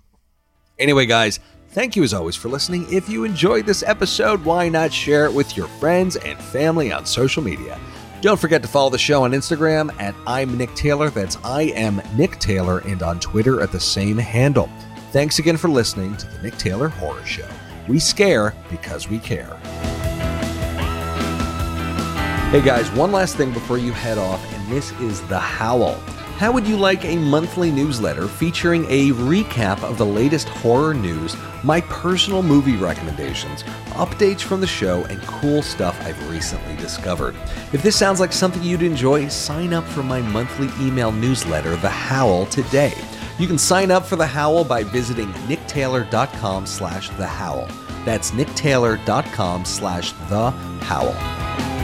Anyway, guys, thank you as always for listening. If you enjoyed this episode, why not share it with your friends and family on social media? Don't forget to follow the show on Instagram at I'm Nick Taylor. That's I am Nick Taylor, and on Twitter at the same handle. Thanks again for listening to the Nick Taylor Horror Show. We scare because we care. Hey guys, one last thing before you head off, and this is The Howl. How would you like a monthly newsletter featuring a recap of the latest horror news, my personal movie recommendations, updates from the show, and cool stuff I've recently discovered? If this sounds like something you'd enjoy, sign up for my monthly email newsletter, The Howl, today. You can sign up for The Howl by visiting nicktaylor.com slash The Howl. That's nicktaylor.com slash The Howl.